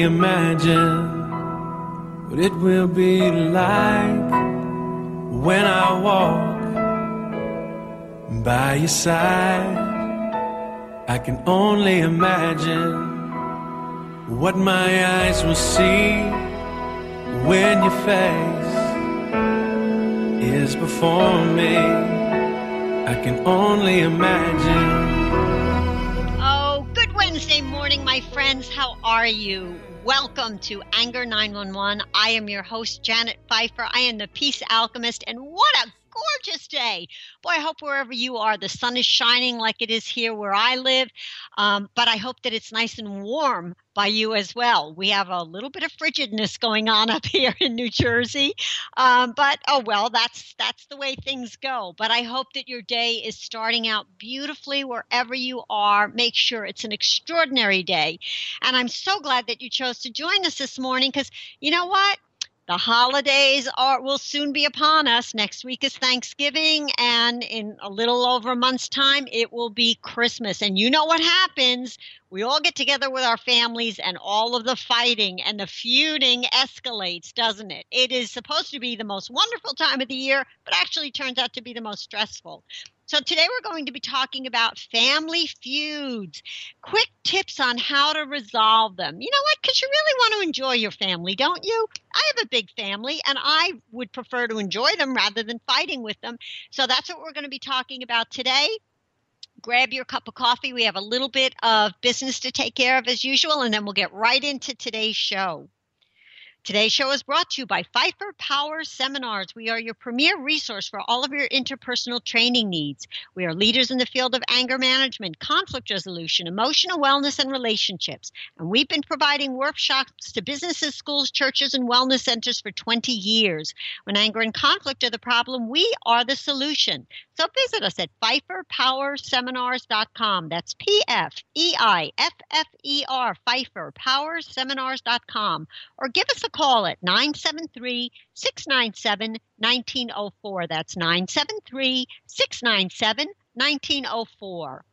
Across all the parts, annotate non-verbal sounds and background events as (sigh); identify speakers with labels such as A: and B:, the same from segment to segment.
A: Imagine what it will be like when I walk by your side. I can only imagine what my eyes will see when your face is before me. I can only imagine Oh, good Wednesday
B: morning, my friends. How are you? Welcome to Anger 911. I am your host, Janet Pfeiffer. I am the Peace Alchemist, and what a gorgeous day. Boy, I hope wherever you are, the sun is shining like it is here where I live. Um, but I hope that it's nice and warm by you as well. We have a little bit of frigidness going on up (laughs) here in New Jersey, um, but oh well, that's that's the way things go. But I hope that your day is starting out beautifully wherever you are. Make sure it's an extraordinary day, and I'm so glad that you chose to join us this morning because you know what the holidays are will soon be upon us. Next week is Thanksgiving, and in a little over a month's time, it will be Christmas. And you know what happens? We all get together with our families, and all of the fighting and the feuding escalates, doesn't it? It is supposed to be the most wonderful time of the year, but actually turns out to be the most stressful. So, today we're going to be talking about family feuds, quick tips on how to resolve them. You know what? Because you really want to enjoy your family, don't you? I have a big family and I would prefer to enjoy them rather than fighting with them. So, that's what we're going to be talking about today grab your cup of coffee. We have a little bit of business to take care of as usual, and then we'll get right into today's show. Today's show is brought to you by Pfeiffer Power Seminars. We are your premier resource for all of your interpersonal training needs. We are leaders in the field of anger management, conflict resolution, emotional wellness, and relationships. And we've been providing workshops to businesses, schools, churches, and wellness centers for 20 years. When anger and conflict are the problem, we are the solution. So visit us at PfeifferPowerSeminars.com. That's P F E I F F E R, PfeifferPowerSeminars.com. Or give us a call at 973 697 1904. That's 973 697 1904.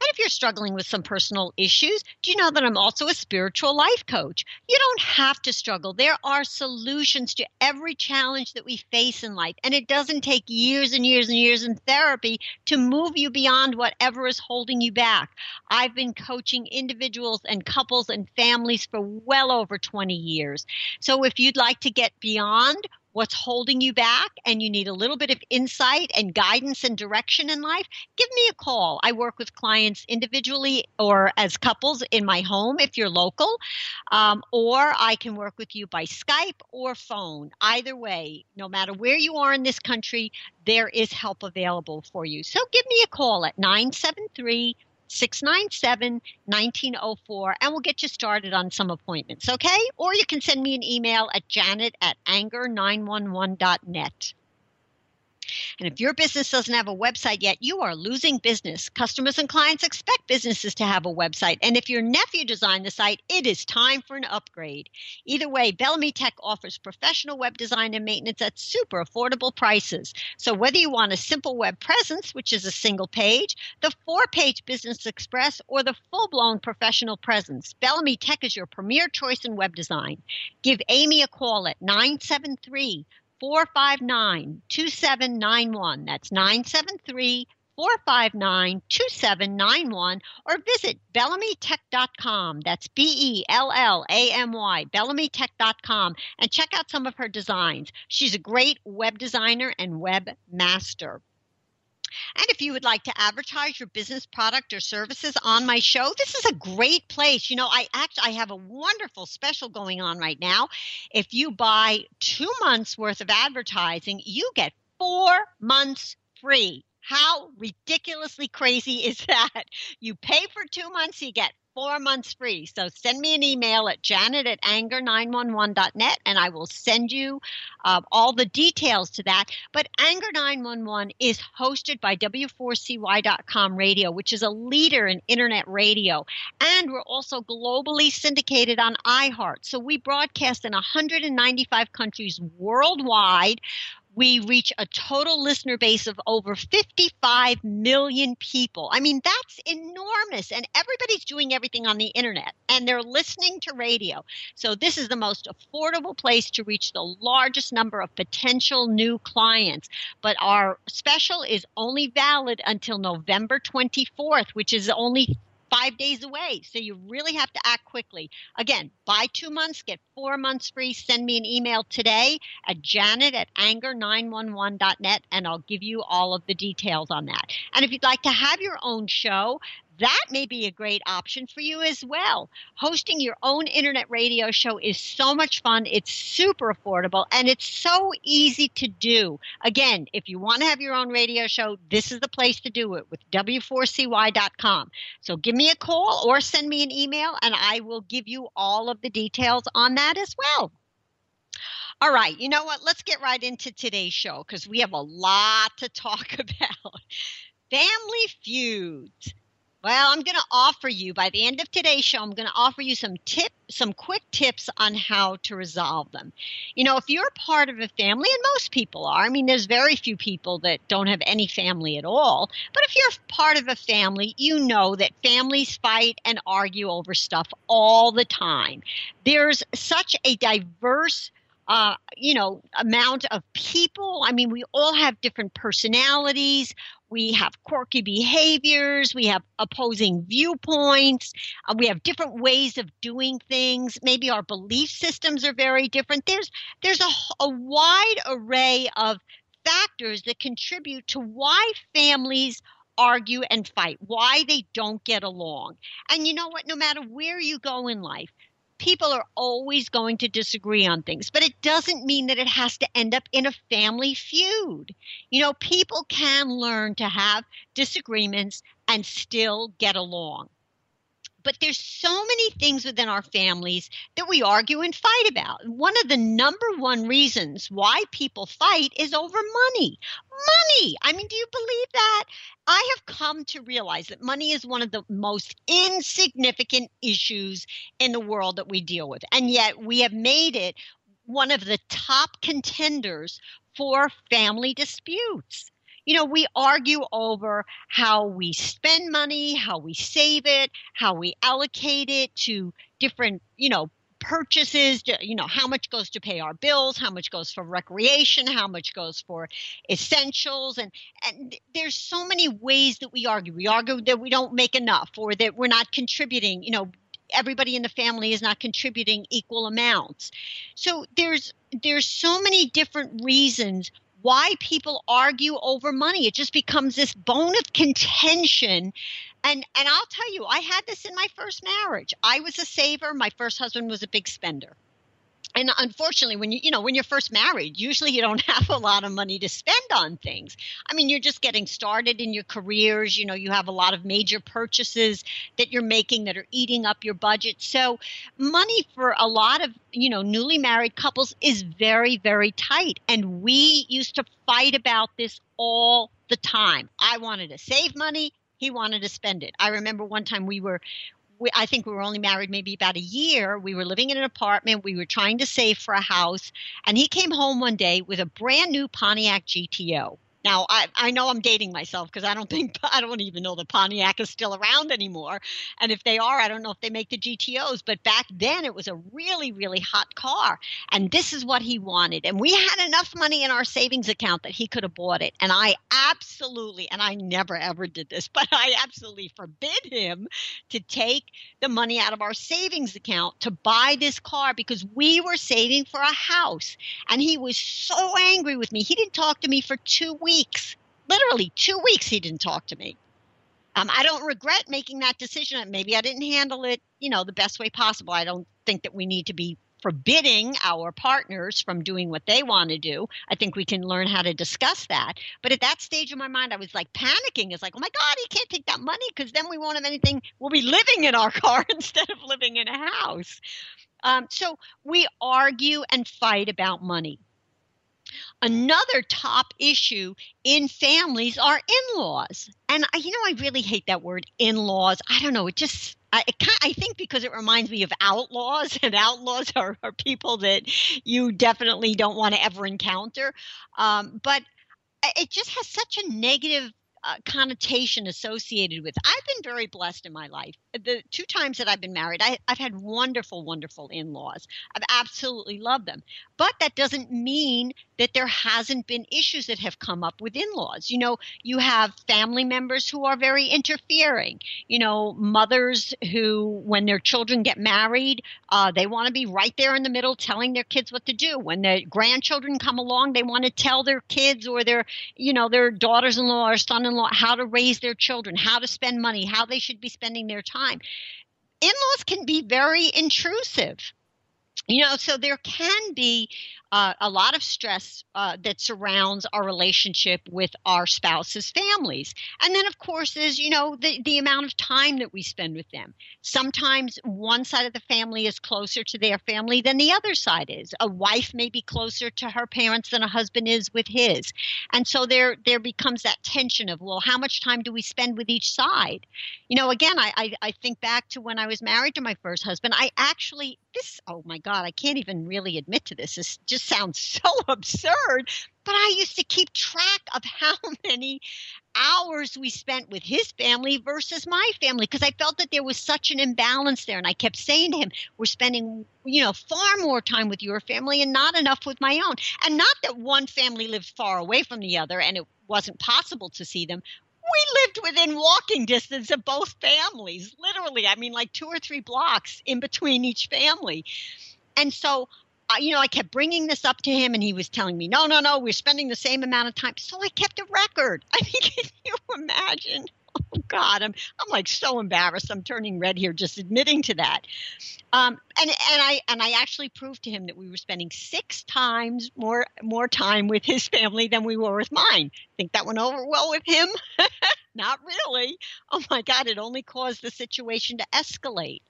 B: And if you're struggling with some personal issues, do you know that I'm also a spiritual life coach? You don't have to struggle. There are solutions to every challenge that we face in life. And it doesn't take years and years and years in therapy to move you beyond whatever is holding you back. I've been coaching individuals and couples and families for well over 20 years. So if you'd like to get beyond what's holding you back and you need a little bit of insight and guidance and direction in life, give me a call. I work with clients individually or as couples in my home if you're local, um, or I can work with you by Skype or phone. Either way, no matter where you are in this country, there is help available for you. So give me a call at 973 697 1904 and we'll get you started on some appointments, okay? Or you can send me an email at janet at anger911.net. And if your business doesn't have a website yet, you are losing business. Customers and clients expect businesses to have a website. And if your nephew designed the site, it is time for an upgrade. Either way, Bellamy Tech offers professional web design and maintenance at super affordable prices. So whether you want a simple web presence, which is a single page, the four page Business Express, or the full blown professional presence, Bellamy Tech is your premier choice in web design. Give Amy a call at 973 459 2791. That's 973 459 2791 or visit bellamytech.com. That's B E L L A M Y, bellamytech.com, and check out some of her designs. She's a great web designer and web master. And if you would like to advertise your business product or services on my show, this is a great place. You know, I actually I have a wonderful special going on right now. If you buy 2 months worth of advertising, you get 4 months free. How ridiculously crazy is (laughs) that? You pay for two months, you get four months free. So send me an email at janet at anger911.net and I will send you uh, all the details to that. But Anger 911 is hosted by W4CY.com radio, which is a leader in internet radio. And we're also globally syndicated on iHeart. So we broadcast in 195 countries worldwide we reach a total listener base of over 55 million people. I mean, that's enormous. And everybody's doing everything on the internet and they're listening to radio. So, this is the most affordable place to reach the largest number of potential new clients. But our special is only valid until November 24th, which is only five days away. So you really have to act quickly. Again, buy two months, get four months free. Send me an email today at janet at anger911.net and I'll give you all of the details on that. And if you'd like to have your own show, that may be a great option for you as well. Hosting your own internet radio show is so much fun. It's super affordable and it's so easy to do. Again, if you want to have your own radio show, this is the place to do it with W4CY.com. So give me a call or send me an email and I will give you all of the details on that as well. All right, you know what? Let's get right into today's show because we have a lot to talk (laughs) about. Family feuds. Well, I'm going to offer you by the end of today's show, I'm going to offer you some tip, some quick tips on how to resolve them. You know, if you're part of a family, and most people are, I mean, there's very few people that don't have any family at all. But if you're part of a family, you know that families fight and argue over stuff all the time. There's such a diverse uh, you know, amount of people. I mean, we all have different personalities. We have quirky behaviors. We have opposing viewpoints. Uh, we have different ways of doing things. Maybe our belief systems are very different. There's there's a, a wide array of factors that contribute to why families argue and fight, why they don't get along. And you know what? No matter where you go in life, people are always going to disagree on things, but it doesn't mean that it has to end up in a family feud. You know, people can learn to have disagreements and still get along but there's so many things within our families that we argue and fight about. One of the number one reasons why people fight is over money. Money! I mean, do you believe that? I have come to realize that money is one of the most insignificant issues in the world that we deal with. And yet we have made it one of the top contenders for family disputes you know, we argue over how we spend money, how we save it, how we allocate it to different, you know, purchases, you know, how much goes to pay our bills, how much goes for recreation, how much goes for essentials. And, and there's so many ways that we argue. We argue that we don't make enough or that we're not contributing, you know, everybody in the family is not contributing equal amounts. So there's there's so many different reasons why people argue over money. It just becomes this bone of contention. And and I'll tell you, I had this in my first marriage. I was a saver, my first husband was a big spender. And unfortunately when you you know when you're first married usually you don't (laughs) have a lot of money to spend on things. I mean you're just getting started in your careers. You know you have a lot of major purchases that you're making that are eating up your budget. So money for a lot of you know newly married couples is very very tight. And we used to fight about this all the time. I wanted to save money. He wanted to spend it. I remember one time we were we, I think we were only married maybe about a year. We were living in an apartment. We were trying to save for a house. And he came home one day with a brand new Pontiac GTO. Now, I, I know I'm dating myself because I don't think, (laughs) I don't even know the Pontiac is still around anymore. And if they are, I don't know if they make the GTOs. But back then, it was a really, really hot car. And this is what he wanted. And we had enough money in our savings account that he could have bought it. And I absolutely, and I never ever did this, (laughs) but I absolutely forbid him to take the money out of our savings account to buy this car because we were saving for a house. And he was so angry with me. He didn't talk to me for two weeks weeks, literally two weeks, he didn't talk to me. Um, I don't regret making that decision. Maybe I didn't handle it, you know, the best way possible. I don't think that we need to be forbidding our partners from doing what they want to do. I think we can learn how to discuss that. But at that stage of my mind, I was like panicking. It's like, oh my God, he can't take that money because then we won't have anything. We'll be living in our (laughs) car instead of living in a house. Um, so we argue and fight about money. Another top issue in families are in laws. And, you know, I really hate that word in laws. I don't know. It just I, I, think because it reminds me of outlaws, (laughs) and outlaws are, are people that you definitely don't want to ever encounter. Um, but it just has such a negative uh, connotation associated with. I've been very blessed in my life. The two times that I've been married, I, have had wonderful, wonderful in laws. I've absolutely loved them. But that doesn't mean that there hasn't been issues that have come up with in laws. You know, you have family members who are very interfering. You know, mothers who, when their children get married, uh, they want to be right there in the middle telling their kids what to do. When their grandchildren come along, they want to tell their kids or their, you know, their daughters in law or son in law how to raise their children, how to spend money, how they should be spending their time. In laws can be very intrusive you know so there can be uh, a lot of stress uh, that surrounds our relationship with our spouse's families. And then, of course, is, you know, the, the amount of time that we spend with them. Sometimes one side of the family is closer to their family than the other side is. A wife may be closer to her parents than a husband is with his. And so there, there becomes that tension of, well, how much time do we spend with each side? You know, again, I, I, I think back to when I was married to my first husband. I actually, this, oh my God, I can't even really admit to this. This just sounds (laughs) so absurd, but I used to keep track of how (laughs) many hours we spent with his family versus my family because I felt that there was such an imbalance there. And I kept saying to him, We're spending, you know, far more time with your family and not enough with my own. And not that one family lived far away from the other and it wasn't possible to see them. We lived within walking distance of both families, literally. I mean, like two or three blocks in between each family. And so you know, I kept bringing this up to him, and he was telling me, "No, no, no, we're spending the same amount of time." So I kept a record. (laughs) I mean, can you imagine? Oh God, I'm I'm like so embarrassed. I'm turning red here just admitting to that. Um, and and I and I actually proved to him that we were spending six times more more time with his family than we were with mine. Think that went over well with him? (laughs) Not really. Oh my God, it only caused the situation to escalate.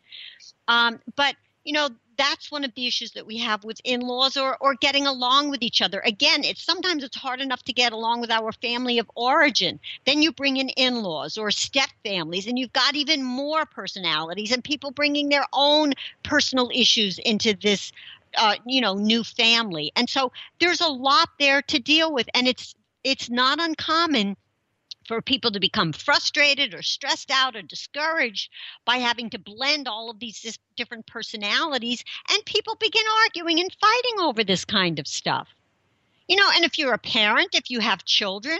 B: Um, but you know that's one of the issues that we have with in-laws or, or getting along with each other. Again it's sometimes it's hard enough to get along with our family of origin. Then you bring in in-laws or step families and you've got even more personalities and people bringing their own personal issues into this uh, you know new family. And so there's a lot there to deal with and it's it's not uncommon for people to become frustrated or stressed out or discouraged by having to blend all of these different personalities, and people begin arguing and fighting over this kind of stuff. You know, and if you're a parent, if you have children,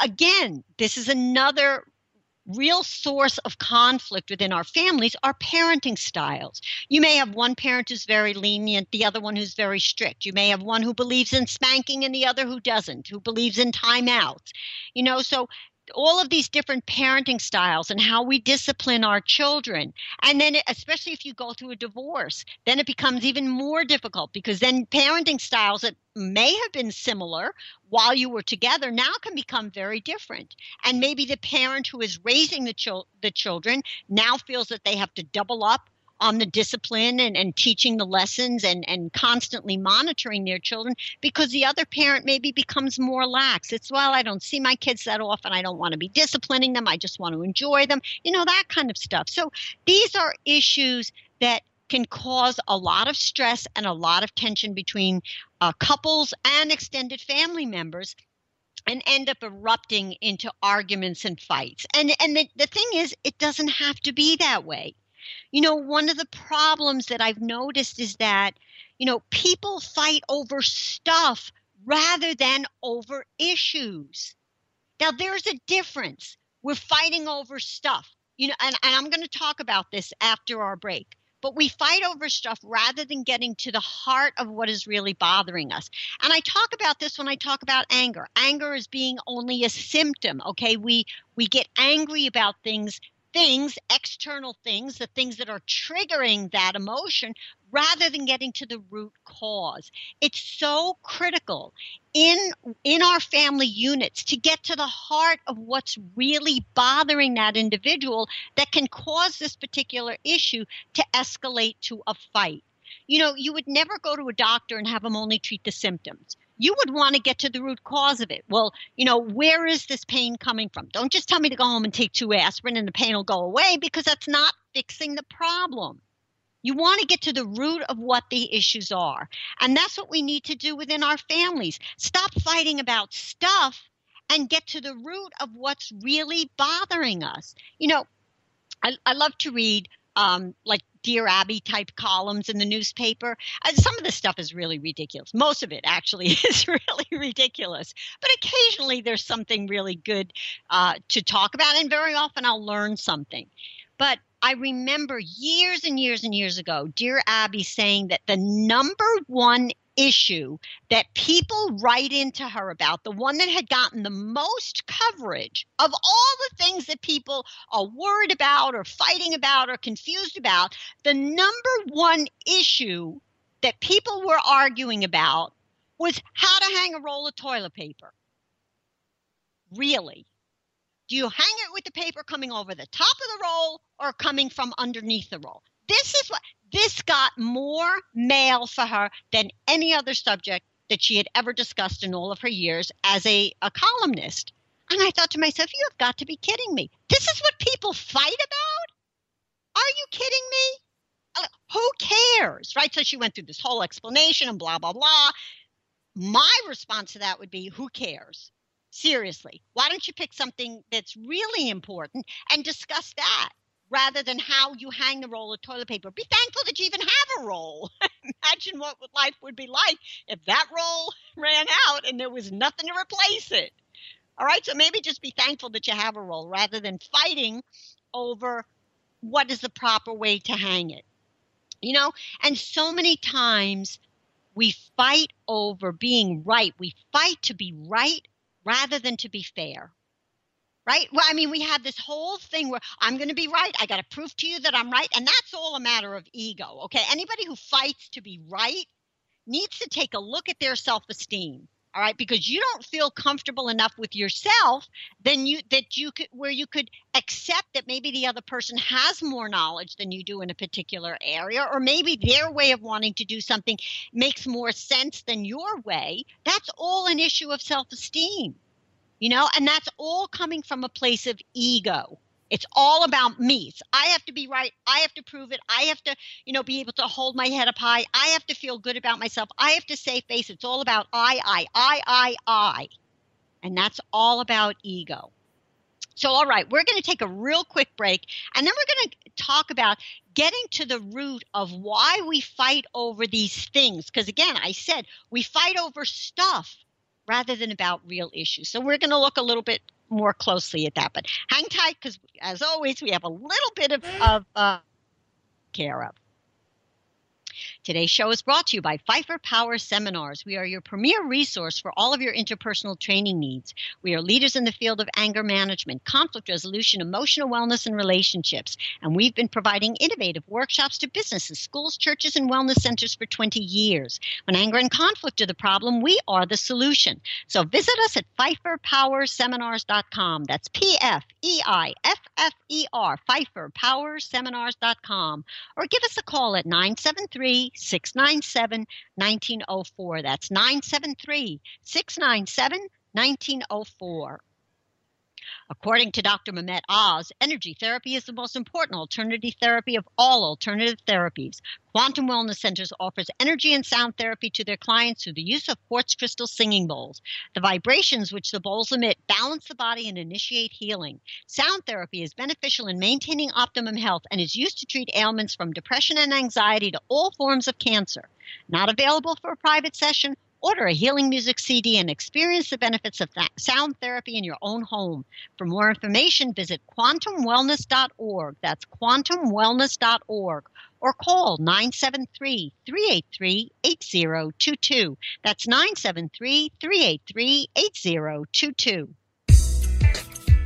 B: again, this is another real source of conflict within our families are parenting styles. You may have one parent who's very lenient, the other one who's very strict. You may have one who believes in spanking and the other who doesn't, who believes in timeouts. You know, so all of these different parenting styles and how we discipline our children. And then, especially if you go through a divorce, then it becomes even more difficult because then parenting styles that may have been similar while you were together now can become very different. And maybe the parent who is raising the, chil- the children now feels that they have to double up on the discipline and, and teaching the lessons and, and constantly monitoring their children because the other parent maybe becomes more lax. It's, well, I don't see my kids that often. I don't want to be disciplining them. I just want to enjoy them, you know, that kind of stuff. So these are issues that can cause a lot of stress and a lot of tension between uh, couples and extended family members and end up erupting into arguments and fights. And and the, the thing is it doesn't have to be that way. You know, one of the problems that I've noticed is that, you know, people fight over stuff rather than over issues. Now, there's a difference. We're fighting over stuff, you know, and, and I'm going to talk about this after our break. But we fight over stuff rather than getting to the heart of what is really bothering us. And I talk about this when I talk about anger. Anger is being only a symptom. Okay, we we get angry about things things, external things, the things that are triggering that emotion, rather than getting to the root cause. It's so critical in in our family units to get to the heart of what's really bothering that individual that can cause this particular issue to escalate to a fight. You know, you would never go to a doctor and have them only treat the symptoms you would want to get to the root cause of it. Well, you know, where is this pain coming from? Don't just tell me to go home and take two aspirin and the pain will go away because that's not fixing the problem. You want to get to the root of what the issues are. And that's what we need to do within our families. Stop fighting about stuff and get to the root of what's really bothering us. You know, I, I love to read um, like Dear Abby type columns in the newspaper. Uh, some of the stuff is really ridiculous. Most of it actually (laughs) is really ridiculous. But occasionally there's something really good uh, to talk about, and very often I'll learn something. But I remember years and years and years ago, Dear Abby saying that the number one issue that people write into her about, the one that had gotten the most coverage of all the things that people are worried about or fighting about or confused about, the number one issue that people were arguing about was how to hang a roll of toilet paper. Really? Do you hang it with the paper coming over the top of the roll or coming from underneath the roll? This is what this got more mail for her than any other subject that she had ever discussed in all of her years as a, a columnist. And I thought to myself, you have got to be kidding me. This is what people fight about? Are you kidding me? Uh, who cares? Right? So she went through this whole explanation and blah, blah, blah. My response to that would be, who cares? Seriously, why don't you pick something that's really important and discuss that? Rather than how you hang the roll of toilet paper. Be thankful that you even have a roll. (laughs) Imagine what life would be like if that roll (laughs) ran out and there was nothing to replace it. All right, so maybe just be thankful that you have a roll rather than fighting over what is the proper way to hang it. You know, and so many times we fight over being right. We fight to be right rather than to be fair right? Well, I mean, we have this whole thing where I'm going to be right. I got to prove to you that I'm right. And that's all a matter of ego. Okay. Anybody who fights to be right needs to take a look at their self esteem. All right. Because you don't feel comfortable enough with yourself then you, that you could, where you could accept that maybe the other person has more knowledge than you do in a particular area, or maybe their way of wanting to do something makes more sense than your way. That's all an issue of self esteem you know, and that's all coming from a place of ego. It's all about me. I have to be right. I have to prove it. I have to, you know, be able to hold my head up high. I have to feel good about myself. I have to save face. It's all about I, I, I, I, I. And that's all about ego. So, all right, we're going to take a real quick break and then we're going to talk about getting to the root of why we fight over these things. Because again, I said we fight over stuff rather than about real issues. So we're going to look a little bit more closely at that. But hang tight because, as always, we have a little bit of, of uh, care of. Today's show is brought to you by Pfeiffer Power Seminars. We are your premier resource for all of your interpersonal training needs. We are leaders in the field of anger management, conflict resolution, emotional wellness, and relationships. And we've been providing innovative workshops to businesses, schools, churches, and wellness centers for 20 years. When anger and conflict are the problem, we are the solution. So visit us at pfeifferpowerseminars.com. That's P F E I F F E R, pfeifferpowerseminars.com. Or give us a call at 973 697 1904. That's 973 697 1904. According to Dr. Mehmet Oz, energy therapy is the most important alternative therapy of all alternative therapies. Quantum Wellness Centers offers energy and sound therapy to their clients through the use of quartz crystal singing bowls. The vibrations which the bowls emit balance the body and initiate healing. Sound therapy is beneficial in maintaining optimum health and is used to treat ailments from depression and anxiety to all forms of cancer. Not available for a private session? Order a healing music CD and experience the benefits of sound therapy in your own home. For more information, visit quantumwellness.org. That's quantumwellness.org. Or call 973 383 8022. That's 973 383 8022.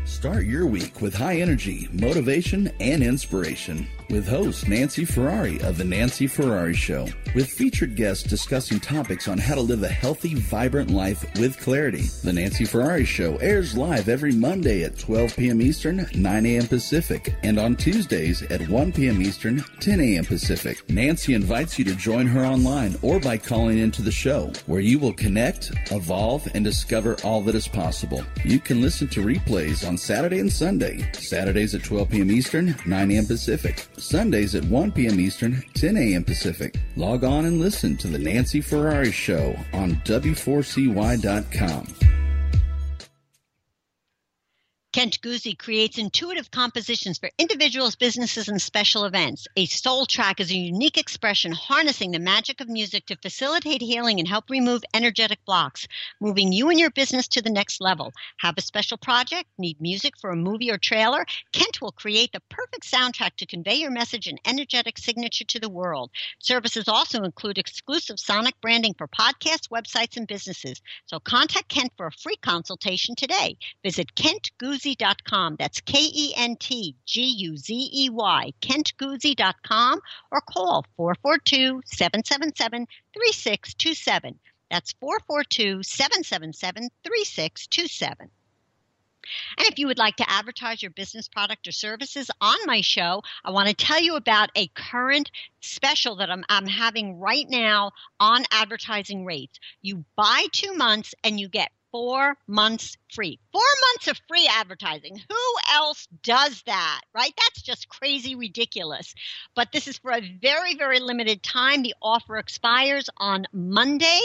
C: Start your week with high energy, motivation, and inspiration with host Nancy Ferrari of The Nancy Ferrari Show, with featured guests discussing topics on how to live a healthy, vibrant life with clarity. The Nancy Ferrari Show airs live every Monday at 12 p.m. Eastern, 9 a.m. Pacific, and on Tuesdays at 1 p.m. Eastern, 10 a.m. Pacific. Nancy invites you to join her online or by calling into the show, where you will connect, evolve, and discover all that is possible. You can listen to replays on Saturday and Sunday, Saturdays at 12 p.m. Eastern, 9 a.m. Pacific. Sundays at 1 p.m. Eastern, 10 a.m. Pacific. Log on and listen to The Nancy Ferrari Show on W4CY.com.
B: Kent Guzey creates intuitive compositions for individuals, businesses, and special events. A soul track is a unique expression harnessing the magic of music to facilitate healing and help remove energetic blocks, moving you and your business to the next level. Have a special project? Need music for a movie or trailer? Kent will create the perfect soundtrack to convey your message and energetic signature to the world. Services also include exclusive sonic branding for podcasts, websites, and businesses. So contact Kent for a free consultation today. Visit Kent kentguzey.com. That's K E N T G U Z E Y, kentguzey.com, or call 442 777 3627. That's 442 777 3627. And if you would like to advertise your business product or services on my show, I want to tell you about a current special that I'm, I'm having right now on advertising rates. You buy two months and you get four months free. Four months of free advertising. Who else does that, right? That's just crazy ridiculous. But this is for a very, very limited time. The offer expires on Monday,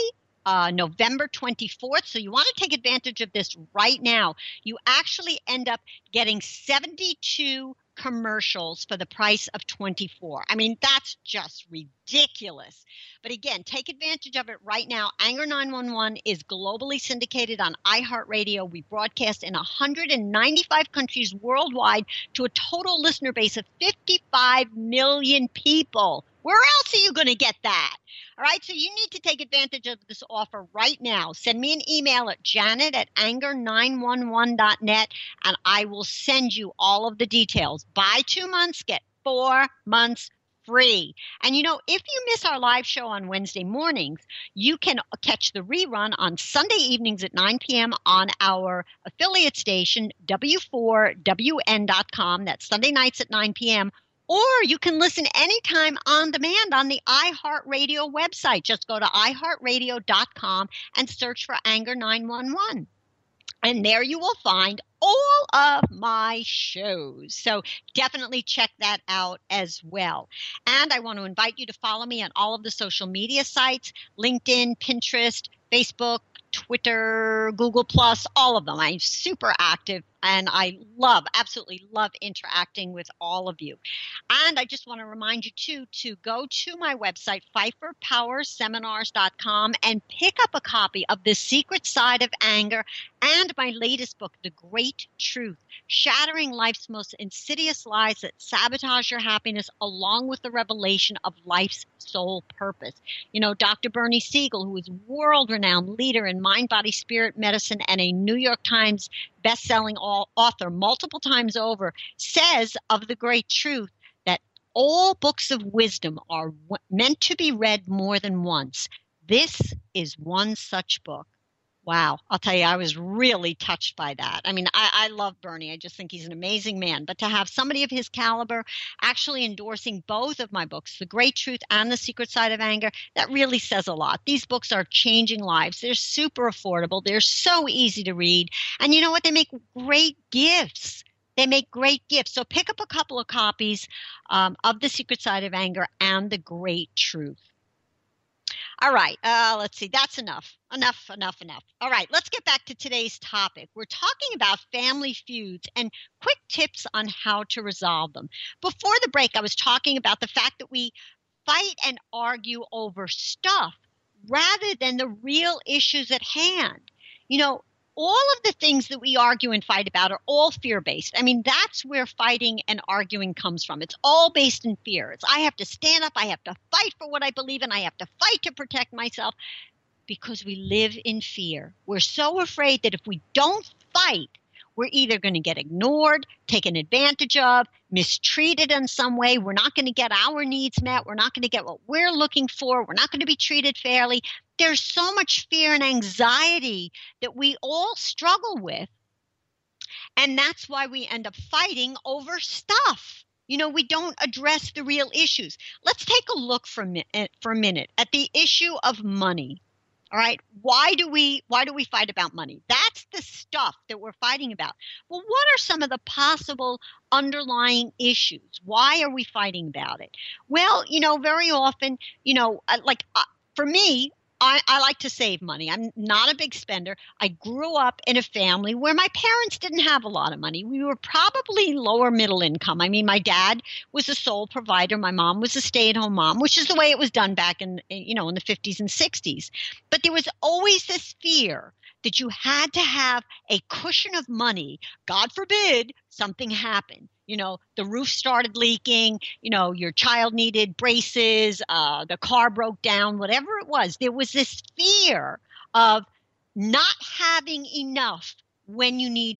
B: uh, November 24th. So you want to take advantage of this right now. You actually end up getting 72 commercials for the price of 24. I mean, that's just ridiculous. But again, take advantage of it right now. Anger 911 is globally syndicated on iHeartRadio. We broadcast in 195 countries worldwide to a total listener base of 55 million people. Where else are you going to get that? All right, so you need to take advantage of this offer right now. Send me an email at janet at anger911.net and I will send you all of the details. Buy two months, get four months free. And you know, if you miss our live show on Wednesday mornings, you can catch the rerun on Sunday evenings at 9 p.m. on our affiliate station, W4WN.com. That's Sunday nights at 9 p.m. Or you can listen anytime on demand on the iHeartRadio website. Just go to iHeartRadio.com and search for Anger 911. And there you will find all of my shows. So definitely check that out as well. And I want to invite you to follow me on all of the social media sites LinkedIn, Pinterest, Facebook, Twitter, Google Plus, all of them. I'm super active And I love, absolutely love interacting with all of you. And I just want to remind you, too, to go to my website, PfeifferPowerSeminars.com, and pick up a copy of The Secret Side of Anger and my latest book, The Great Truth Shattering Life's Most Insidious Lies That Sabotage Your Happiness, along with the revelation of life's sole purpose. You know, Dr. Bernie Siegel, who is world renowned leader in mind, body, spirit medicine and a New York Times best-selling author multiple times over, says of the great truth that all books of wisdom are meant to be read more than once. This is one such book. Wow. I'll tell you, I was really touched by that. I mean, I, I, love Bernie. I just think he's an amazing man. But to have somebody of his caliber actually endorsing both of my books, The Great Truth and The Secret Side of Anger, that really says a lot. These books are changing lives. They're super affordable. They're so easy to read. And you know what? They make great gifts. They make great gifts. So pick up a couple of copies um, of The Secret Side of Anger and The Great Truth. All right, uh, let's see. That's enough. Enough, enough, enough. All right, let's get back to today's topic. We're talking about family feuds and quick tips on how to resolve them. Before the break, I was talking about the fact that we fight and argue over stuff rather than the real issues at hand. You know, all of the things that we argue and fight about are all fear based. I mean, that's where fighting and arguing comes from. It's all based in fear. It's I have to stand up, I have to fight for what I believe in, I have to fight to protect myself because we live in fear. We're so afraid that if we don't fight, we're either going to get ignored, taken advantage of, mistreated in some way. We're not going to get our needs met. We're not going to get what we're looking for. We're not going to be treated fairly. There's so much fear and anxiety that we all struggle with. And that's why we end up fighting over stuff. You know, we don't address the real issues. Let's take a look for, eh, for a minute at the issue of money. All right. Why do we why do we fight about money? That's the stuff that we're fighting about. Well, what are some of the possible underlying issues? Why are we fighting about it? Well, you know, very often, you know, uh, like uh, for me, I, I, like to save money. I'm not a big spender. I grew up in a family where my parents didn't have a lot of money. We were probably lower middle income. I mean, my dad was a sole provider. My mom was a stay at home mom, which is the way it was done back in, you know, in the 50s and 60s. But there was always this fear that you had to have a cushion of money. God forbid something happened you know the roof started leaking you know your child needed braces uh, the car broke down whatever it was. There was this fear of not having enough when you need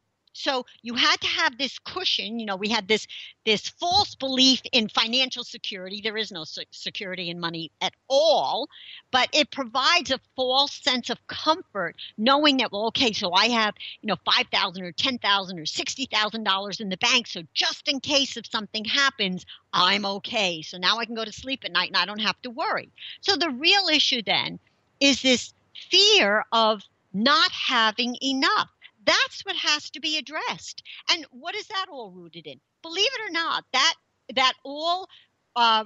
B: So you had to have this cushion. You know, we had this this false belief in financial security. There is no security in money at all, but it provides a false sense of comfort knowing that well, okay, so I have you know five thousand or ten thousand or sixty thousand dollars in the bank, so just in case if something happens, I'm okay. So now I can go to sleep at night and I don't have to worry. So the real issue then is this fear of not having enough that's what has to be addressed. And what is that all rooted in? Believe it or not, that that all uh,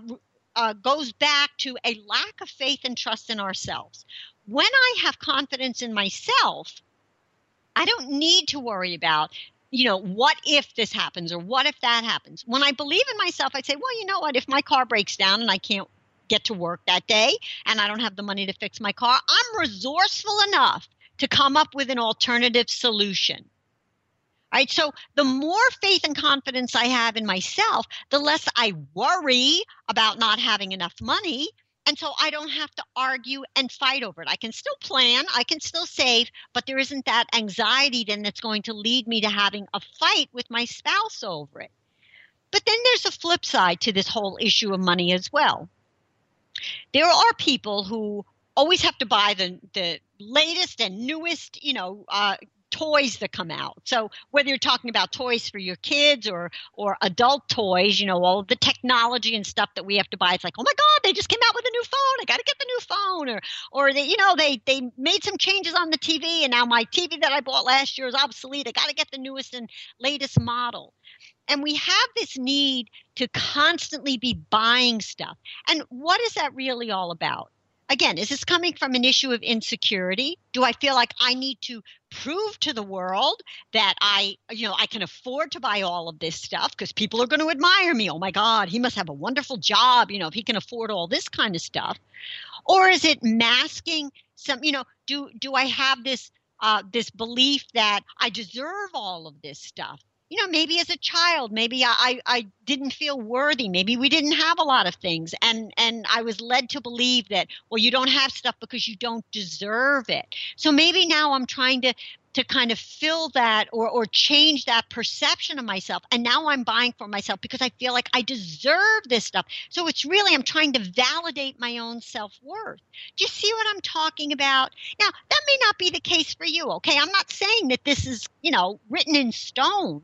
B: uh, goes back to a lack of faith and trust in ourselves. When I have confidence in myself, I don't need to worry about you know, what if this happens or what if that happens? When I believe in myself, I say, well, you know what? If my car breaks down and I can't get to work that day and I don't have the money to fix my car, I'm resourceful enough to come up with an alternative solution. right? So the more faith and confidence I have in myself, the less I worry about not having enough money. And so I don't have to argue and fight over it. I can still plan, I can still save, but there isn't that anxiety then that's going to lead me to having a fight with my spouse over it. But then there's a flip side to this whole issue of money as well. There are people who always have to buy the the latest and newest, you know, uh, toys that come out. So whether you're talking about toys for your kids or or adult toys, you know, all the technology and stuff that we have to buy, it's like, oh my God, they just came out with a new phone. I got to get the new phone. Or or they, you know, they they made some changes on the TV, and now my TV that I bought last year is obsolete. I got to get the newest and latest model. And we have this need to constantly be buying stuff. And what is that really all about? Again, is this coming from an issue of insecurity? Do I feel like I need to prove to the world that I, you know, I can afford to buy all of this stuff because people are going to admire me? Oh my God, he must have a wonderful job, you know, if he can afford all this kind of stuff. Or is it masking some, you know, do do I have this uh, this belief that I deserve all of this stuff? You know maybe as a child maybe I, I didn't feel worthy. Maybe we didn't have a lot of things. And and i was led to believe that well you don't have stuff because you don't deserve it. So maybe now i'm trying to to kind of fill that or or change that perception of myself and now i'm buying for myself because i feel like i deserve this stuff so it's really i'm trying to validate my own self-worth do you see what i'm talking about now that may not be the case for you okay i'm not saying that this is you know written in stone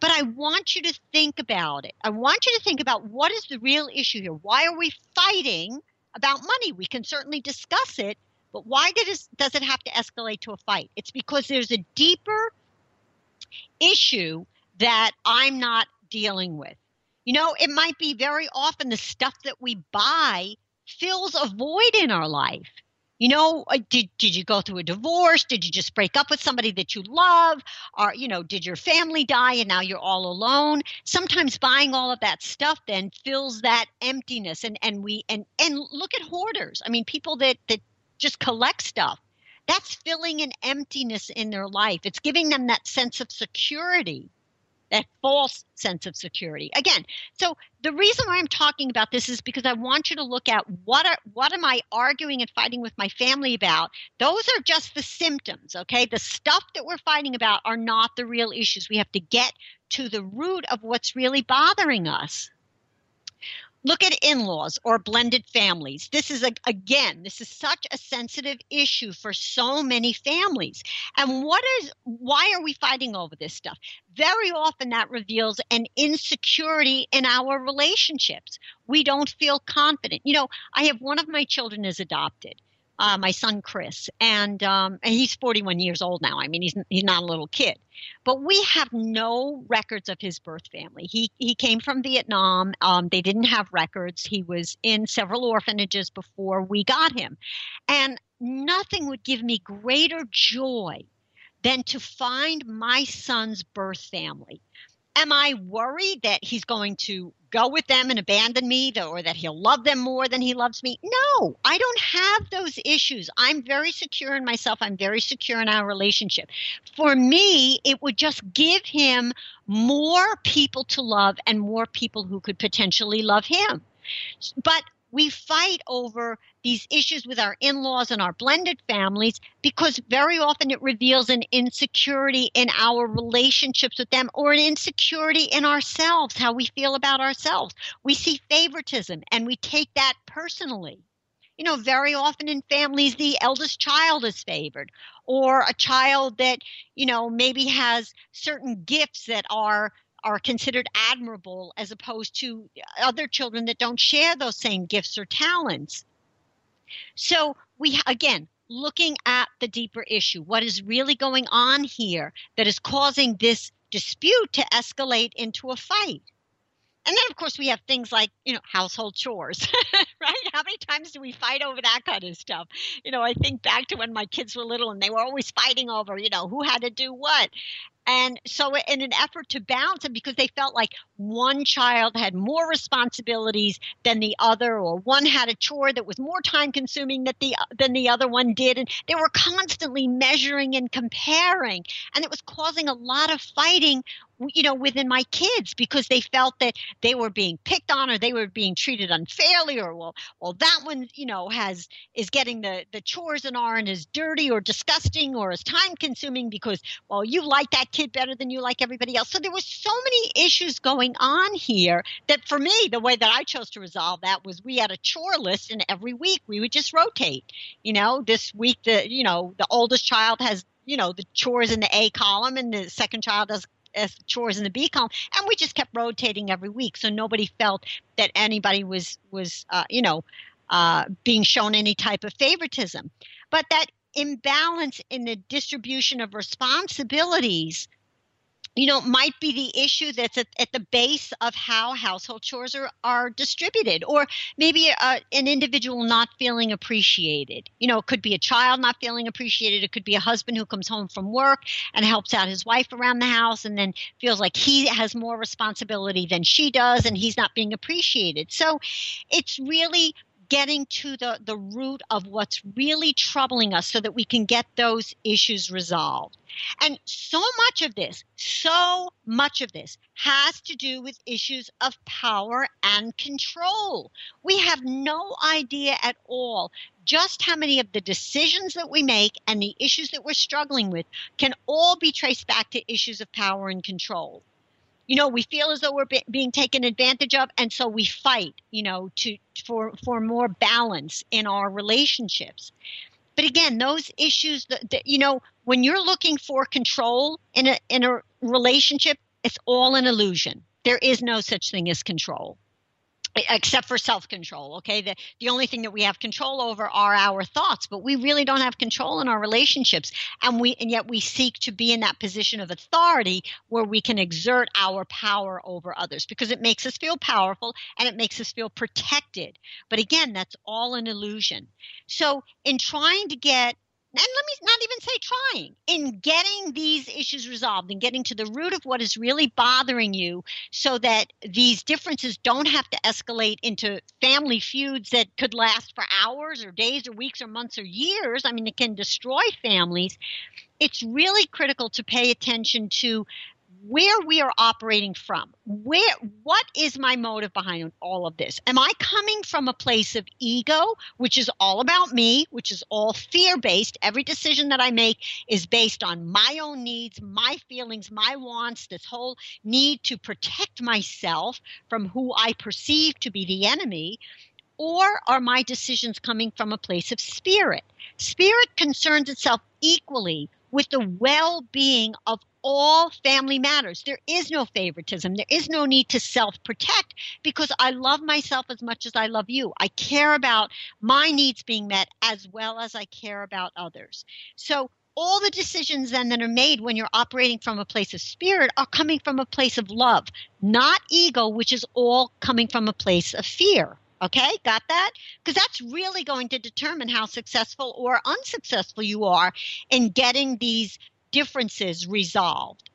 B: but I want you to think about it. I want you to think about what is the real issue here? Why are we fighting about money? We can certainly discuss it, but why it, does it have to escalate to a fight? It's because there's a deeper issue that I'm not dealing with. You know, it might be very often the stuff that we buy fills a void in our life. You know, uh, did, did you go through a divorce? Did you just break up with somebody that you love? Or, you know, did your family die and now you're all alone? Sometimes buying all of that stuff then fills that emptiness and, and we and and look at hoarders. I mean, people that, that just collect stuff. That's filling an emptiness in their life. It's giving them that sense of security, that false sense of security. Again, so the reason why I'm talking about this is because I want you to look at what are what am I arguing and fighting with my family about? Those are just the symptoms, okay? The stuff that we're fighting about are not the real issues. We have to get to the root of what's really bothering us. Look at in laws or blended families. This is, a, again, this is such a sensitive issue for so many families. And what is, why are we fighting over this stuff? Very often that reveals an insecurity in our relationships. We don't feel confident. You know, I have one of my children is adopted uh, my son Chris, and um, and he's 41 years old now. I mean, he's he's not a little kid, but we have no records of his birth family. He he came from Vietnam. Um, they didn't have records. He was in several orphanages before we got him, and nothing would give me greater joy than to find my son's birth family. Am I worried that he's going to go with them and abandon me or that he'll love them more than he loves me? No, I don't have those issues. I'm very secure in myself. I'm very secure in our relationship. For me, it would just give him more people to love and more people who could potentially love him. But we fight over these issues with our in laws and our blended families because very often it reveals an insecurity in our relationships with them or an insecurity in ourselves, how we feel about ourselves. We see favoritism and we take that personally. You know, very often in families, the eldest child is favored, or a child that, you know, maybe has certain gifts that are are considered admirable as opposed to other children that don't share those same gifts or talents. So we again looking at the deeper issue, what is really going on here that is causing this dispute to escalate into a fight. And then, of course, we have things like, you know, household chores, (laughs) right? How many times do we fight over that kind of stuff? You know, I think back to when my kids were little and they were always fighting over, you know, who had to do what. And so, in an effort to balance it, because they felt like one child had more responsibilities than the other, or one had a chore that was more time consuming than the than the other one did, and they were constantly measuring and comparing, and it was causing a lot of fighting you know within my kids because they felt that they were being picked on or they were being treated unfairly or well well that one you know has is getting the the chores and aren't as dirty or disgusting or as time consuming because well you like that kid better than you like everybody else. So there was so many issues going on here that for me the way that i chose to resolve that was we had a chore list and every week we would just rotate. You know this week the you know the oldest child has you know the chores in the a column and the second child does as chores in the B column, and we just kept rotating every week, so nobody felt that anybody was was uh, you know uh, being shown any type of favoritism. But that imbalance in the distribution of responsibilities you know, might be the issue that's at, at, the base of how household chores are, are distributed, or maybe a, an individual not feeling appreciated. You know, it could be a child not feeling appreciated. It could be a husband who comes home from work and helps out his wife around the house and then feels like he has more responsibility than she does and he's not being appreciated. So it's really getting to the, the root of what's really troubling us so that we can get those issues resolved. And so much of this, so much of this has to do with issues of power and control. We have no idea at all just how many of the decisions that we make and the issues that we're struggling with can all be traced back to issues of power and control you know we feel as though we're be- being taken advantage of and so we fight you know to for for more balance in our relationships. But again those issues that, that you know when you're looking for control in a in a relationship it's all an illusion. There is no such thing as control except for self-control okay? The, the only thing that we have control over are our thoughts but we really don't have control in our relationships. And we and yet we seek to be in that position of authority where we can exert our power over others because it makes us feel powerful and it makes us feel protected. But again that's all an illusion. So in trying to get and let me not even say trying in getting these issues resolved and getting to the root of what is really bothering you so that these differences don't have to escalate into family feuds that could last for hours or days or weeks or months or years. I mean it can destroy families. It's really critical to pay attention to where we are operating from. Where what is my motive behind all of this? Am I coming from a place of ego, which is all about me, which is all fear-based? Every decision that I make is based on my own needs, my feelings, my wants, this whole need to protect myself from who I perceive to be the enemy. Or are my decisions coming from a place of spirit? Spirit concerns itself equally with the well being of all family matters. There is no favoritism. There is no need to self protect because I love myself as much as I love you. I care about my needs being met as well as I care about others. So, all the decisions then that are made when you're operating from a place of spirit are coming from a place of love, not ego, which is all coming from a place of fear. Okay, got that? Because that's really going to determine how successful or unsuccessful you are in getting these differences resolved.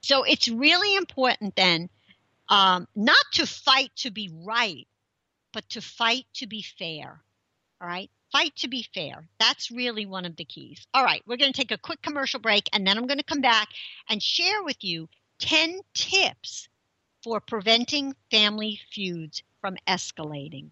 B: So it's really important then um, not to fight to be right, but to fight to be fair. All right? Fight to be fair. That's really one of the keys. All right, we're going to take a quick commercial break and then I'm going to come back and share with you 10 tips for preventing family feuds from escalating.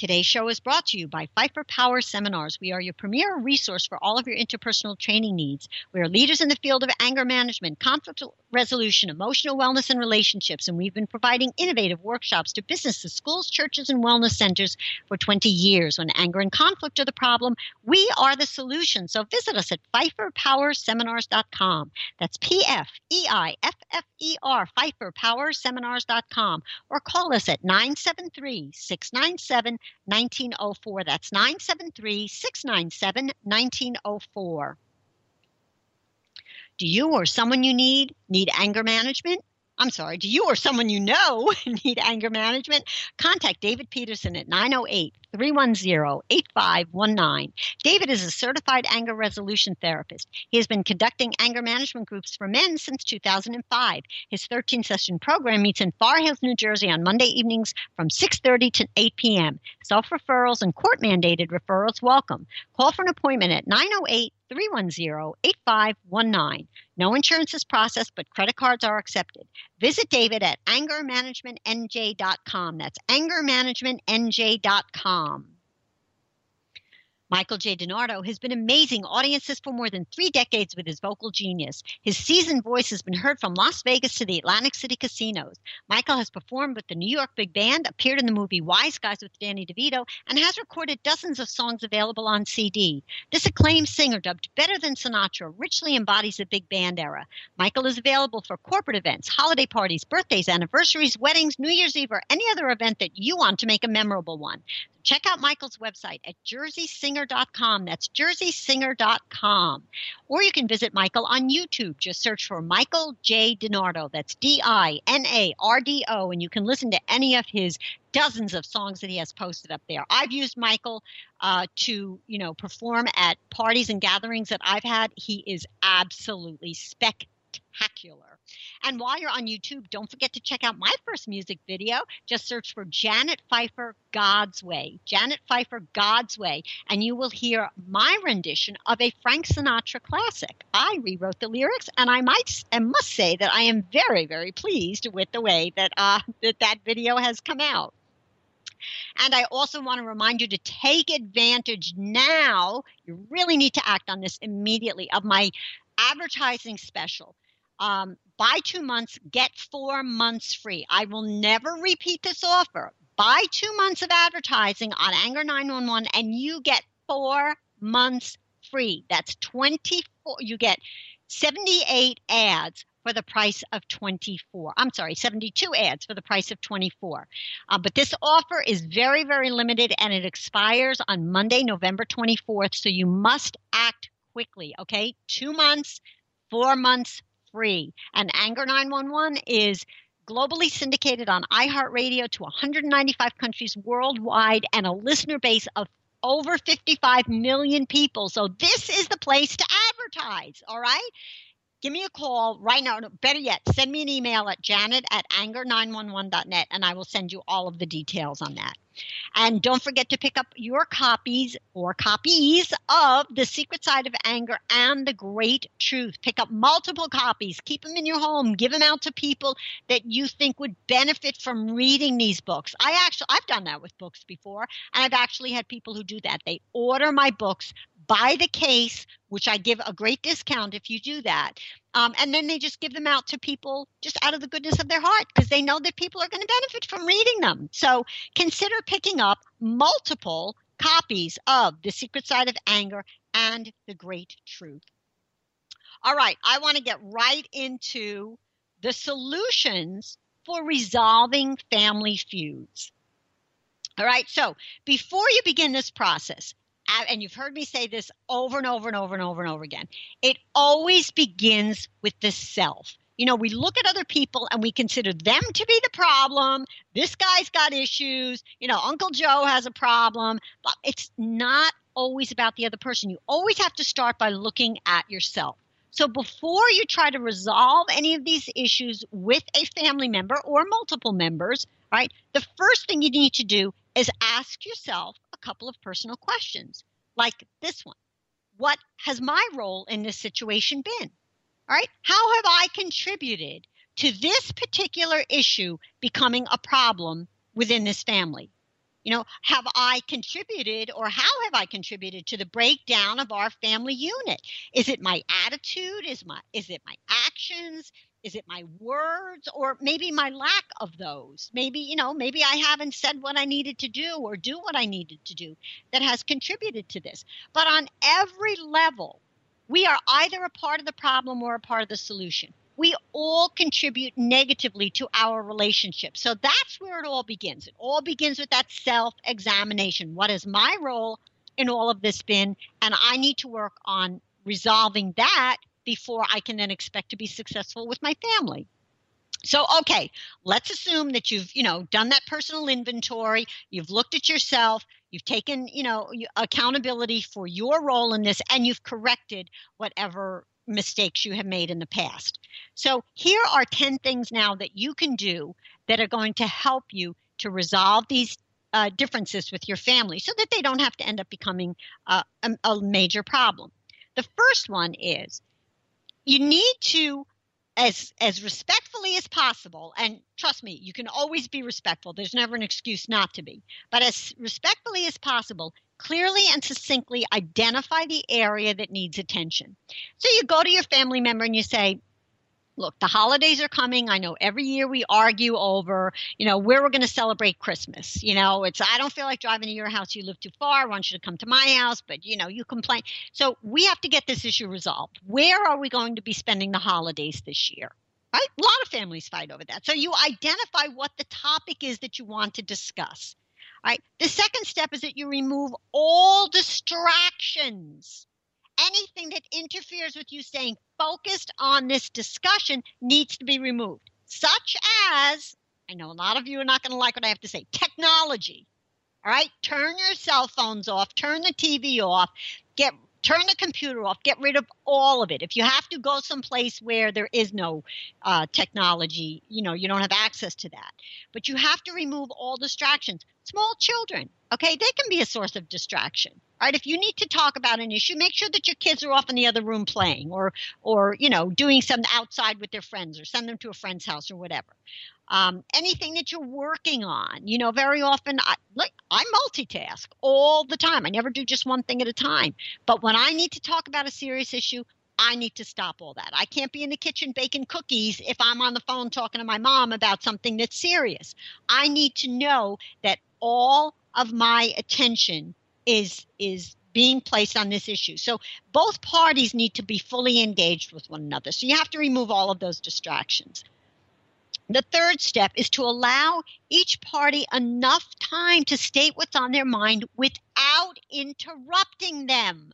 B: Today's show is brought to you by Pfeiffer Power Seminars. We are your premier resource for all of your interpersonal training needs. We are leaders in the field of anger management, conflict resolution, emotional wellness, and relationships, and we've been providing innovative workshops to businesses, schools, churches, and wellness centers for 20 years. When anger and conflict are the problem, we are the solution. So visit us at pfeifferpowerseminars.com. That's P F E I F F E R, pfeifferpowerseminars.com, or call us at 973 697 1904. That's 973 697 1904. Do you or someone you need need anger management? I'm sorry, do you or someone you know (laughs) need anger management? Contact David Peterson at 908 310 8519. David is a certified anger resolution therapist. He has been conducting anger management groups for men since 2005. His 13 session program meets in Far Hills, New Jersey on Monday evenings from 6:30 to 8 p.m. Self-referrals and court-mandated referrals welcome. Call for an appointment at 908 310 8519. No insurance is processed, but credit cards are accepted. Visit David at angermanagementnj.com. That's angermanagementnj.com. Michael J. DiNardo has been amazing audiences for more than three decades with his vocal genius. His seasoned voice has been heard from Las Vegas to the Atlantic City casinos. Michael has performed with the New York Big Band, appeared in the movie Wise Guys with Danny DeVito, and has recorded dozens of songs available on CD. This acclaimed singer, dubbed Better Than Sinatra, richly embodies the big band era. Michael is available for corporate events, holiday parties, birthdays, anniversaries, weddings, New Year's Eve, or any other event that you want to make a memorable one. Check out Michael's website at jerseysinger.com. That's jerseysinger.com. Or you can visit Michael on YouTube. Just search for Michael J. DiNardo. That's D I N A R D O. And you can listen to any of his dozens of songs that he has posted up there. I've used Michael uh, to, you know, perform at parties and gatherings that I've had. He is absolutely spectacular. And while you're on YouTube, don't forget to check out my first music video. Just search for Janet Pfeiffer God's Way. Janet Pfeiffer God's Way. And you will hear my rendition of a Frank Sinatra classic. I rewrote the lyrics, and I might and must say that I am very, very pleased with the way that uh, that, that video has come out. And I also want to remind you to take advantage now. You really need to act on this immediately of my advertising special. Um, buy two months, get four months free. I will never repeat this offer. Buy two months of advertising on Anger 911 and you get four months free. That's 24. You get 78 ads for the price of 24. I'm sorry, 72 ads for the price of 24. Uh, but this offer is very, very limited and it expires on Monday, November 24th. So you must act quickly, okay? Two months, four months free. And Anger 911 is globally syndicated on iHeartRadio to 195 countries worldwide and a listener base of over 55 million people. So this is the place to advertise, all right? Give me a call right now. Better yet, send me an email at janet at anger911.net and I will send you all of the details on that. And don't forget to pick up your copies or copies of The Secret Side of Anger and The Great Truth. Pick up multiple copies, keep them in your home, give them out to people that you think would benefit from reading these books. I actually, I've done that with books before, and I've actually had people who do that. They order my books, buy the case, which I give a great discount if you do that. Um, and then they just give them out to people just out of the goodness of their heart because they know that people are going to benefit from reading them. So consider picking up multiple copies of The Secret Side of Anger and The Great Truth. All right, I want to get right into the solutions for resolving family feuds. All right, so before you begin this process, and you've heard me say this over and over and over and over and over again, it always begins with the self. You know, we look at other people and we consider them to be the problem. This guy's got issues. You know, Uncle Joe has a problem. But it's not always about the other person. You always have to start by looking at yourself. So before you try to resolve any of these issues with a family member or multiple members, right, the first thing you need to do is ask yourself couple of personal questions like this one. What has my role in this situation been? All right. How have I contributed to this particular issue becoming a problem within this family? You know, have I contributed or how have I contributed to the breakdown of our family unit? Is it my attitude? Is my is it my actions? Is it my words or maybe my lack of those? Maybe, you know, maybe I haven't said what I needed to do or do what I needed to do that has contributed to this. But on every level, we are either a part of the problem or a part of the solution. We all contribute negatively to our relationship. So that's where it all begins. It all begins with that self examination. What is my role in all of this been? And I need to work on resolving that before I can then expect to be successful with my family. So, okay, let's assume that you've, you know, done that personal inventory, you've looked at yourself, you've taken, you know, accountability for your role in this, and you've corrected whatever mistakes you have made in the past. So, here are 10 things now that you can do that are going to help you to resolve these uh, differences with your family so that they don't have to end up becoming uh, a, a major problem. The first one is you need to as as respectfully as possible and trust me you can always be respectful there's never an excuse not to be but as respectfully as possible clearly and succinctly identify the area that needs attention so you go to your family member and you say look, the holidays are coming. I know every year we argue over, you know, where we're going to celebrate Christmas. You know, it's, I don't feel like driving to your house. You live too far. I want you to come to my house, but, you know, you complain. So we have to get this issue resolved. Where are we going to be spending the holidays this year? Right? A lot of families fight over that. So you identify what the topic is that you want to discuss. Right. The second step is that you remove all distractions anything that interferes with you staying focused on this discussion needs to be removed, such as I know a lot of you are not going to like what I have to say technology. All right, turn your cell phones off, turn the TV off, get turn the computer off, get rid of all of it. If you have to go someplace where there is no uh, technology, you know, you don't have access to that. But you have to remove all distractions. Small children, okay, they can be a source of distraction. Right? If you need to talk about an issue, make sure that your kids are off in the other room playing or or you know doing something outside with their friends or send them to a friend's house or whatever. Um, anything that you're working on, you know, very often I, like I multitask all the time. I never do just one thing at a time. But when I need to talk about a serious issue, I need to stop all that. I can't be in the kitchen baking cookies if I'm on the phone talking to my mom about something that's serious. I need to know that all of my attention is is being placed on this issue. So both parties need to be fully engaged with one another. So you have to remove all of those distractions. The third step is to allow each party enough time to state what's on their mind without interrupting them.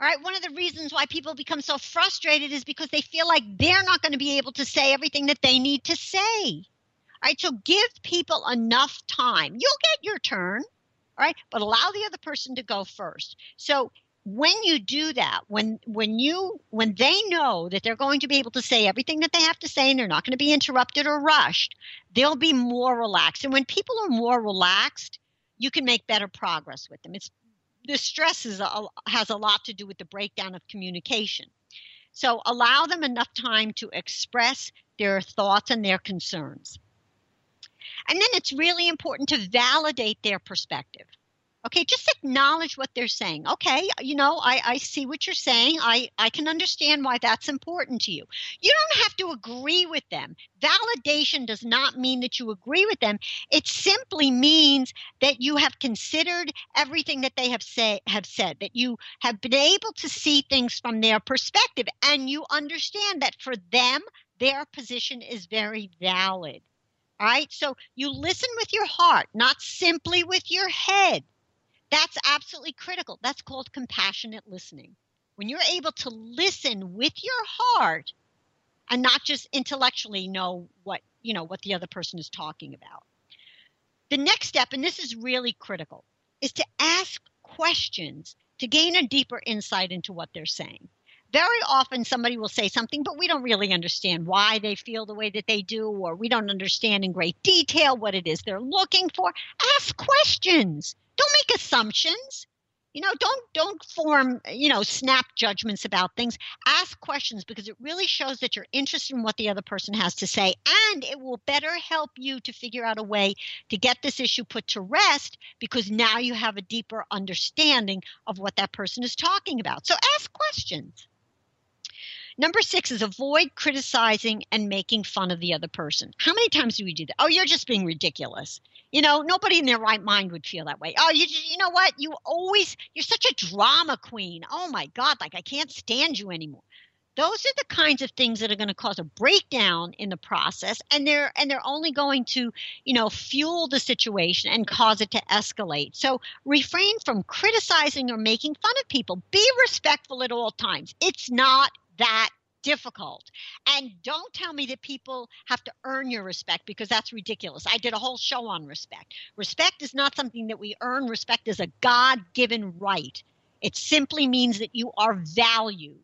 B: All right, one of the reasons why people become so frustrated is because they feel like they're not going to be able to say everything that they need to say. Right, so give people enough time. You'll get your turn all right? But allow the other person to go first. So when you do that when when you when they know that they're going to be able to say everything that they have to say and they're not going to be interrupted or rushed they'll be more relaxed. And when people are more relaxed you can make better progress with them. It's the stress is a, has a lot to do with the breakdown of communication. So allow them enough time to express their thoughts and their concerns and then it's really important to validate their perspective. Okay, just acknowledge what they're saying. Okay, you know, I, I see what you're saying. I, I can understand why that's important to you. You don't have to agree with them. Validation does not mean that you agree with them. It simply means that you have considered everything that they have say have said, that you have been able to see things from their perspective, and you understand that for them, their position is very valid. Right. So you listen with your heart, not simply with your head. That's absolutely critical. That's called compassionate listening. When you're able to listen with your heart and not just intellectually know what, you know, what the other person is talking about. The next step, and this is really critical, is to ask questions to gain a deeper insight into what they're saying very often somebody will say something, but we don't really understand why they feel the way that they do, or we don't understand in great detail what it is they're looking for. Ask questions. Don't make assumptions. You know, don't don't form, you know, snap judgments about things. Ask questions because it really shows that you're interested in what the other person has to say and it will better help you to figure out a way to get this issue put to rest because now you have a deeper understanding of what that person is talking about. So ask questions. Number six is avoid criticizing and making fun of the other person. How many times do we do that? Oh, you're just being ridiculous. You know, nobody in their right mind would feel that way. Oh, you, you know what? You always, you're such a drama queen. Oh my God, like I can't stand you anymore. Those are the kinds of things that are going to cause a breakdown in the process, and they're and they're only going to, you know, fuel the situation and cause it to escalate. So refrain from criticizing or making fun of people. Be respectful at all times. It's not that difficult. And don't tell me that people have to earn your respect because that's ridiculous. I did a whole show on respect. Respect is not something that we earn, respect is a God given right. It simply means that you are valued.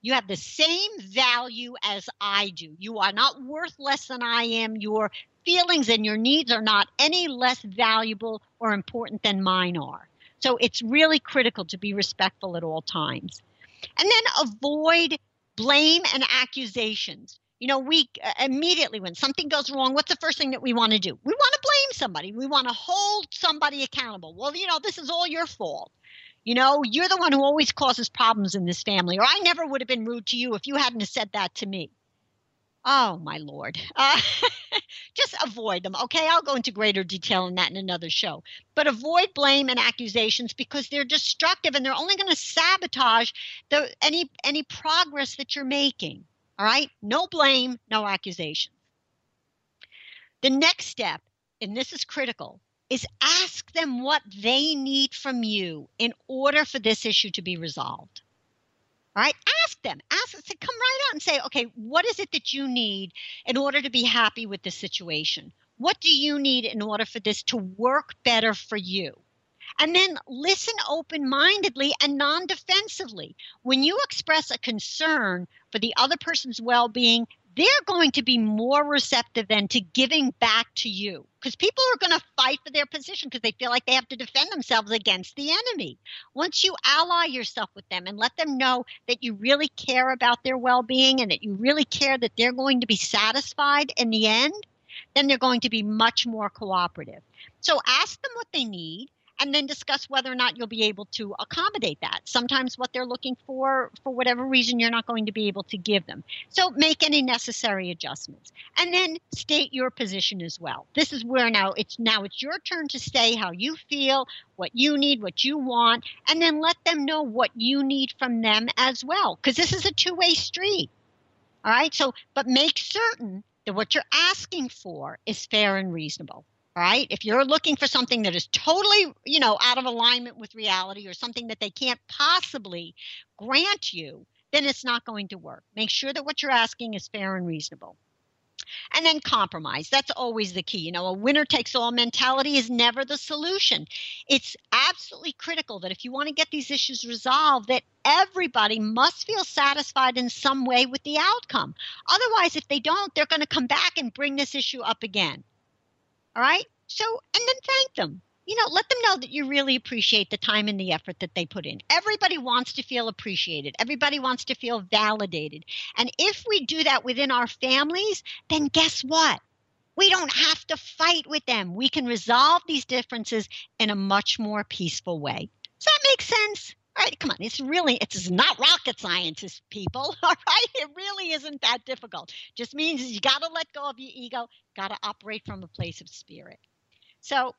B: You have the same value as I do. You are not worth less than I am. Your feelings and your needs are not any less valuable or important than mine are. So it's really critical to be respectful at all times. And then avoid blame and accusations. You know, we uh, immediately, when something goes wrong, what's the first thing that we want to do? We want to blame somebody. We want to hold somebody accountable. Well, you know, this is all your fault. You know, you're the one who always causes problems in this family, or I never would have been rude to you if you hadn't said that to me. Oh, my Lord. Uh, (laughs) just avoid them, okay? I'll go into greater detail on that in another show. But avoid blame and accusations because they're destructive and they're only going to sabotage the, any, any progress that you're making. All right? No blame, no accusations. The next step, and this is critical, is ask them what they need from you in order for this issue to be resolved. Right, ask them. Ask them. Come right out and say, okay, what is it that you need in order to be happy with this situation? What do you need in order for this to work better for you? And then listen open mindedly and non defensively. When you express a concern for the other person's well being, they're going to be more receptive than to giving back to you because people are going to fight for their position because they feel like they have to defend themselves against the enemy. Once you ally yourself with them and let them know that you really care about their well being and that you really care that they're going to be satisfied in the end, then they're going to be much more cooperative. So ask them what they need and then discuss whether or not you'll be able to accommodate that. Sometimes what they're looking for, for whatever reason, you're not going to be able to give them. So make any necessary adjustments, and then state your position as well. This is where now it's now it's your turn to say how you feel, what you need, what you want, and then let them know what you need from them as well, because this is a two-way street. All right. So, but make certain that what you're asking for is fair and reasonable right? If you're looking for something that is totally, you know, out of alignment with reality or something that they can't possibly grant you, then it's not going to work. Make sure that what you're asking is fair and reasonable. And then compromise. That's always the key. You know, a winner takes all mentality is never the solution. It's absolutely critical that if you want to get these issues resolved, that everybody must feel satisfied in some way with the outcome. Otherwise, if they don't, they're going to come back and bring this issue up again. All right. So, and then thank them. You know, let them know that you really appreciate the time and the effort that they put in. Everybody wants to feel appreciated. Everybody wants to feel validated. And if we do that within our families, then guess what? We don't have to fight with them. We can resolve these differences in a much more peaceful way. Does that make sense? Come on. It's really, it's not rocket science, people. (laughs) All right. It really isn't that difficult. Just means you got to let go of your ego, got to operate from a place of spirit. So,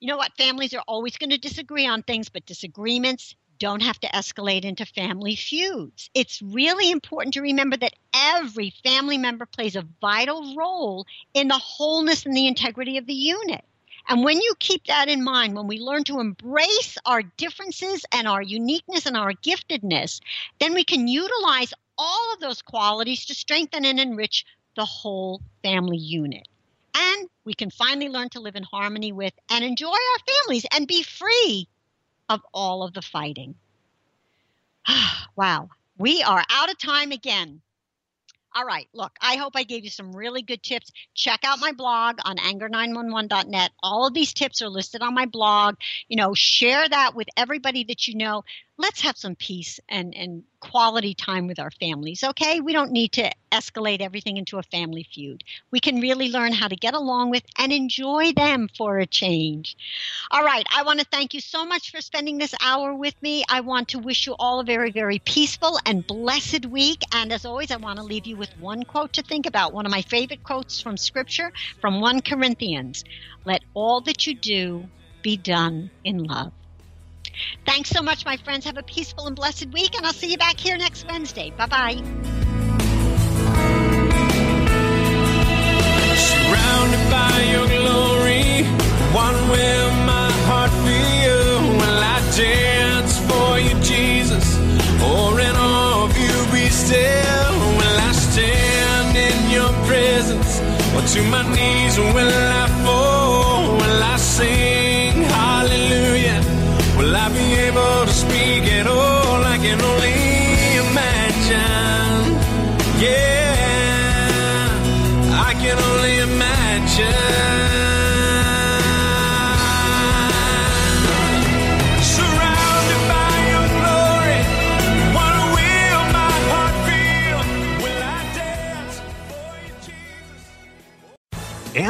B: you know what? Families are always going to disagree on things, but disagreements don't have to escalate into family feuds. It's really important to remember that every family member plays a vital role in the wholeness and the integrity of the unit. And when you keep that in mind, when we learn to embrace our differences and our uniqueness and our giftedness, then we can utilize all of those qualities to strengthen and enrich the whole family unit. And we can finally learn to live in harmony with and enjoy our families and be free of all of the fighting. (sighs) wow, we are out of time again. All right. Look, I hope I gave you some really good tips. Check out my blog on anger911.net. All of these tips are listed on my blog. You know, share that with everybody that you know let's have some peace and, and quality time with our families, okay? We don't need to escalate everything into a family feud. We can really learn how to get along with and enjoy them for a change. All right, I want to thank you so much for spending this hour with me. I want to wish you all a very, very peaceful and blessed week. And as always, I want to leave you with one quote to think about, one of my favorite quotes from Scripture from 1 Corinthians Let all that you do be done in love. Thanks so much, my friends. Have a peaceful and blessed week, and I'll see you back here next Wednesday. Bye bye.
A: Surrounded by your glory, one will my heart feel. Will I dance for you, Jesus? Or in awe of you be still? Will I stand in your presence? Or to my knees will I